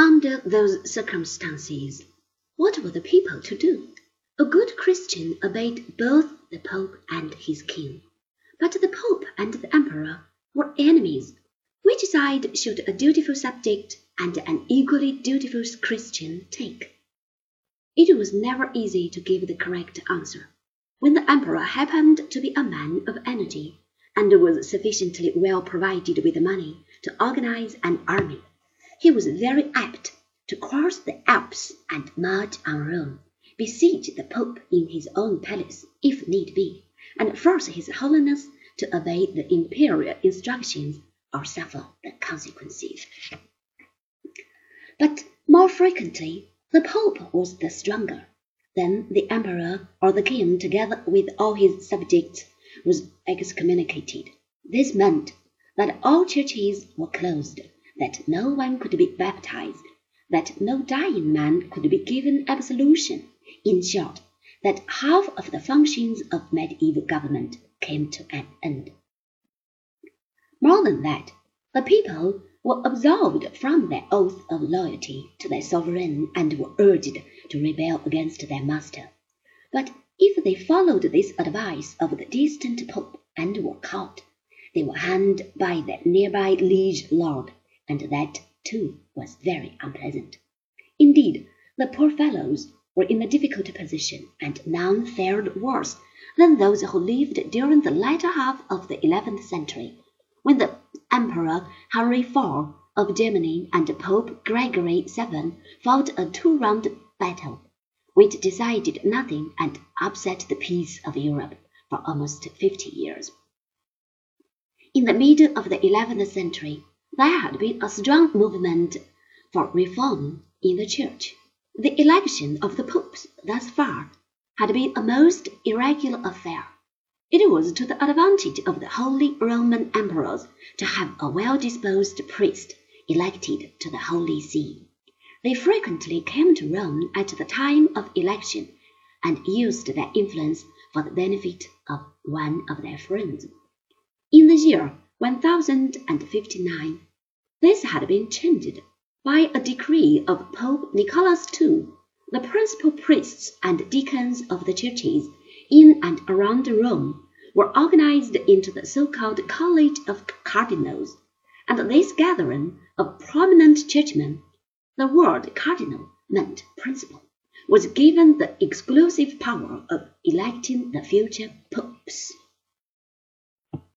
Under those circumstances, what were the people to do? A good Christian obeyed both the Pope and his king. But the Pope and the Emperor were enemies. Which side should a dutiful subject and an equally dutiful Christian take? It was never easy to give the correct answer. When the Emperor happened to be a man of energy, and was sufficiently well provided with money to organize an army, he was very apt to cross the Alps and march on Rome, besiege the Pope in his own palace, if need be, and force his Holiness to obey the imperial instructions or suffer the consequences. But more frequently the Pope was the stronger. Then the Emperor or the King, together with all his subjects, was excommunicated. This meant that all churches were closed that no one could be baptized, that no dying man could be given absolution, in short, that half of the functions of medieval government came to an end. More than that, the people were absolved from their oath of loyalty to their sovereign and were urged to rebel against their master. But if they followed this advice of the distant pope and were caught, they were hanged by their nearby liege lord and that, too, was very unpleasant. Indeed, the poor fellows were in a difficult position, and none fared worse than those who lived during the latter half of the eleventh century, when the Emperor Henry IV of Germany and Pope Gregory VII fought a two-round battle, which decided nothing and upset the peace of Europe for almost fifty years. In the middle of the eleventh century, there had been a strong movement for reform in the Church. The election of the popes thus far had been a most irregular affair. It was to the advantage of the Holy Roman Emperors to have a well-disposed priest elected to the Holy See. They frequently came to Rome at the time of election and used their influence for the benefit of one of their friends. In the year 1059, this had been changed by a decree of Pope Nicholas II. The principal priests and deacons of the churches in and around Rome were organized into the so-called College of Cardinals, and this gathering of prominent churchmen, the word cardinal meant principal, was given the exclusive power of electing the future popes.